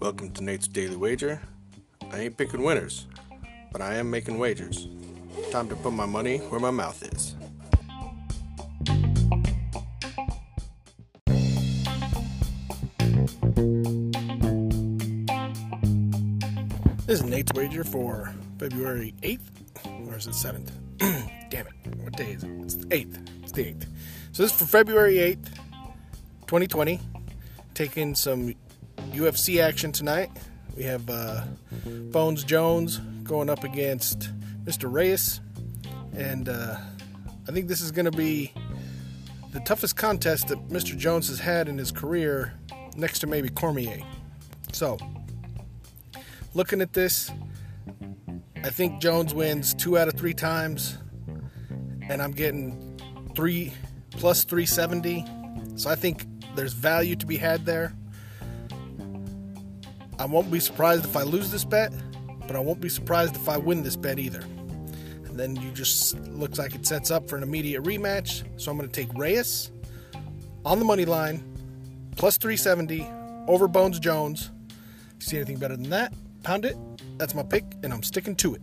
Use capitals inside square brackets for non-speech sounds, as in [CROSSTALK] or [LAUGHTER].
Welcome to Nate's Daily Wager. I ain't picking winners, but I am making wagers. Time to put my money where my mouth is. This is Nate's Wager for February 8th, or is it 7th? [CLEARS THROAT] Damn it, what day is it? It's the 8th. It's the 8th. So this is for February 8th, 2020. Taking some UFC action tonight. We have uh, Bones Jones going up against Mr. Reyes. And uh, I think this is going to be the toughest contest that Mr. Jones has had in his career, next to maybe Cormier. So, looking at this, I think Jones wins two out of three times, and I'm getting three plus 370. So I think there's value to be had there. I won't be surprised if I lose this bet, but I won't be surprised if I win this bet either. And then you just looks like it sets up for an immediate rematch. So I'm going to take Reyes on the money line, plus 370 over Bones Jones. If you see anything better than that, pound it. That's my pick, and I'm sticking to it.